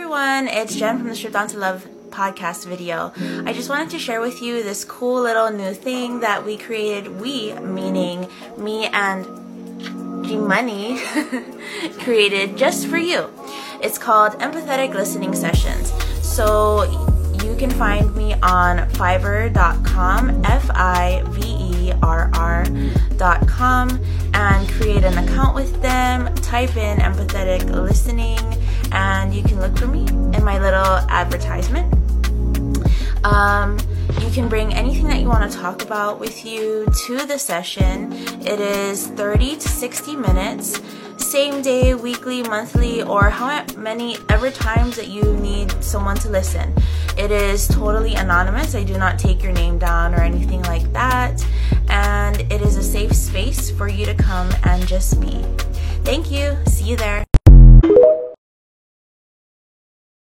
everyone, it's Jen from the Stripped On to Love podcast video. I just wanted to share with you this cool little new thing that we created. We, meaning me and G Money, created just for you. It's called Empathetic Listening Sessions. So you can find me on fiverr.com, F I V E R R.com, and create an account with them. Type in empathetic listening, and you can look for me in my little advertisement. Um, you can bring anything that you want to talk about with you to the session. It is 30 to 60 minutes, same day, weekly, monthly, or how many ever times that you need someone to listen. It is totally anonymous. I do not take your name down or anything like that. And it is a safe space for you to come and just be. Thank you. See you there.